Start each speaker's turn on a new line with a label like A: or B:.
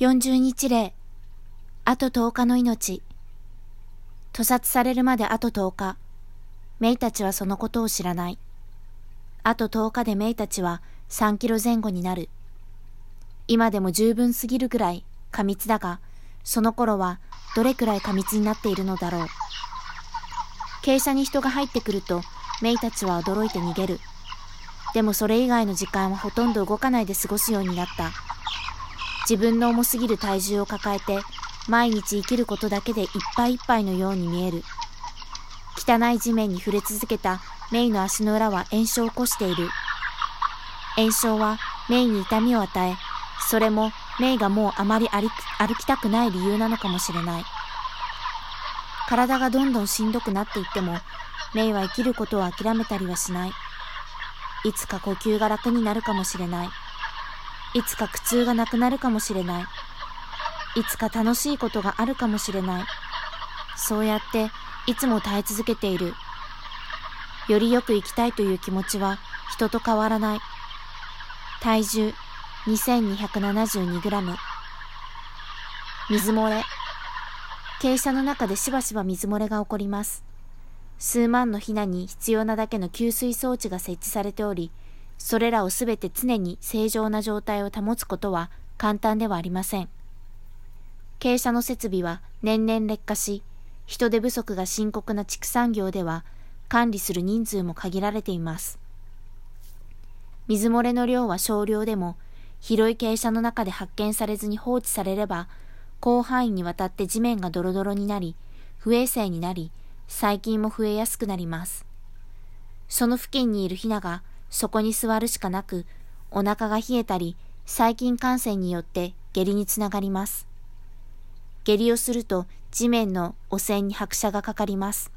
A: 40日例、あと10日の命。屠殺されるまであと10日。メイたちはそのことを知らない。あと10日でメイたちは3キロ前後になる。今でも十分すぎるぐらい過密だが、その頃はどれくらい過密になっているのだろう。傾斜に人が入ってくると、メイたちは驚いて逃げる。でもそれ以外の時間はほとんど動かないで過ごすようになった。自分の重すぎる体重を抱えて、毎日生きることだけでいっぱいいっぱいのように見える。汚い地面に触れ続けたメイの足の裏は炎症を起こしている。炎症はメイに痛みを与え、それもメイがもうあまり歩きたくない理由なのかもしれない。体がどんどんしんどくなっていっても、メイは生きることを諦めたりはしない。いつか呼吸が楽になるかもしれない。いつか苦痛がなくなるかもしれない。いつか楽しいことがあるかもしれない。そうやっていつも耐え続けている。よりよく生きたいという気持ちは人と変わらない。体重 2272g。水漏れ。傾斜の中でしばしば水漏れが起こります。数万のヒナに必要なだけの給水装置が設置されており、それらをすべて常に正常な状態を保つことは簡単ではありません。傾斜の設備は年々劣化し、人手不足が深刻な畜産業では管理する人数も限られています。水漏れの量は少量でも、広い傾斜の中で発見されずに放置されれば、広範囲にわたって地面がドロドロになり、不衛生になり、細菌も増えやすくなります。その付近にいるヒナがそこに座るしかなく、お腹が冷えたり、細菌感染によって下痢につながります。下痢をすると地面の汚染に拍車がかかります。